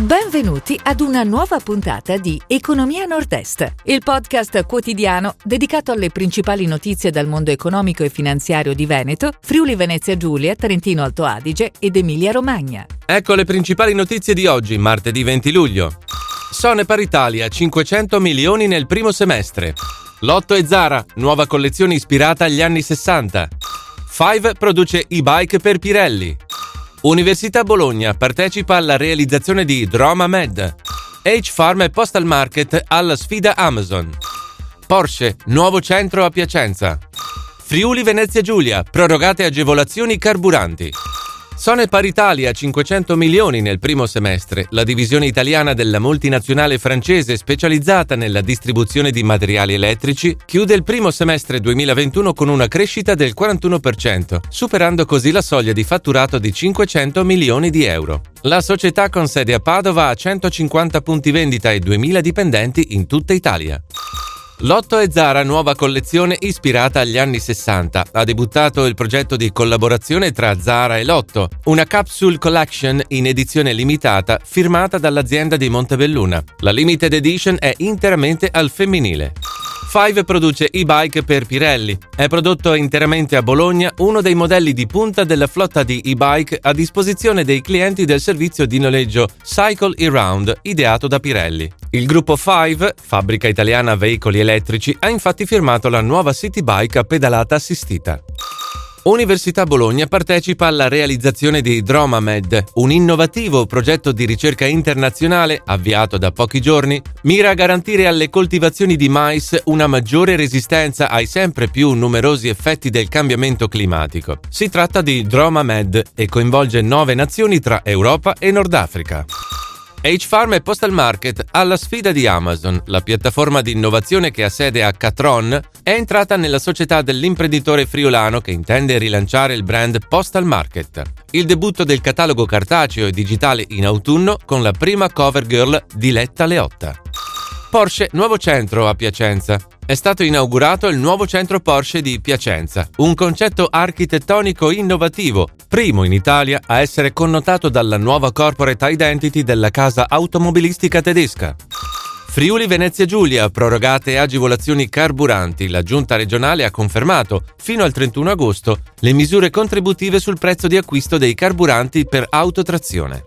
Benvenuti ad una nuova puntata di Economia Nord-Est, il podcast quotidiano dedicato alle principali notizie dal mondo economico e finanziario di Veneto, Friuli Venezia Giulia, Trentino Alto Adige ed Emilia Romagna. Ecco le principali notizie di oggi, martedì 20 luglio. Sone Paritalia, 500 milioni nel primo semestre. Lotto e Zara, nuova collezione ispirata agli anni 60. Five produce e-bike per Pirelli. Università Bologna partecipa alla realizzazione di Droma Med. H-Farm e Postal Market alla sfida Amazon. Porsche, nuovo centro a Piacenza. Friuli Venezia Giulia, prorogate agevolazioni carburanti. Sone Paritalia 500 milioni nel primo semestre. La divisione italiana della multinazionale francese specializzata nella distribuzione di materiali elettrici chiude il primo semestre 2021 con una crescita del 41%, superando così la soglia di fatturato di 500 milioni di euro. La società con sede a Padova ha 150 punti vendita e 2000 dipendenti in tutta Italia. Lotto e Zara, nuova collezione ispirata agli anni 60. Ha debuttato il progetto di collaborazione tra Zara e Lotto, una capsule collection in edizione limitata firmata dall'azienda di Montebelluna. La limited edition è interamente al femminile. Five produce e-bike per Pirelli. È prodotto interamente a Bologna uno dei modelli di punta della flotta di e-bike a disposizione dei clienti del servizio di noleggio Cycle E-Round, ideato da Pirelli. Il gruppo Five, fabbrica italiana veicoli elettrici, ha infatti firmato la nuova City Bike a pedalata assistita. Università Bologna partecipa alla realizzazione di Dromamed, un innovativo progetto di ricerca internazionale avviato da pochi giorni, mira a garantire alle coltivazioni di mais una maggiore resistenza ai sempre più numerosi effetti del cambiamento climatico. Si tratta di Dromamed e coinvolge nove nazioni tra Europa e Nord Africa. H-Farm e Postal Market alla sfida di Amazon, la piattaforma di innovazione che ha sede a Catron, è entrata nella società dell'imprenditore friulano che intende rilanciare il brand Postal Market. Il debutto del catalogo cartaceo e digitale in autunno con la prima cover girl Diletta Leotta. Porsche Nuovo Centro a Piacenza. È stato inaugurato il nuovo centro Porsche di Piacenza, un concetto architettonico innovativo, primo in Italia a essere connotato dalla nuova corporate identity della casa automobilistica tedesca. Friuli Venezia Giulia, prorogate agevolazioni carburanti. La giunta regionale ha confermato, fino al 31 agosto, le misure contributive sul prezzo di acquisto dei carburanti per autotrazione.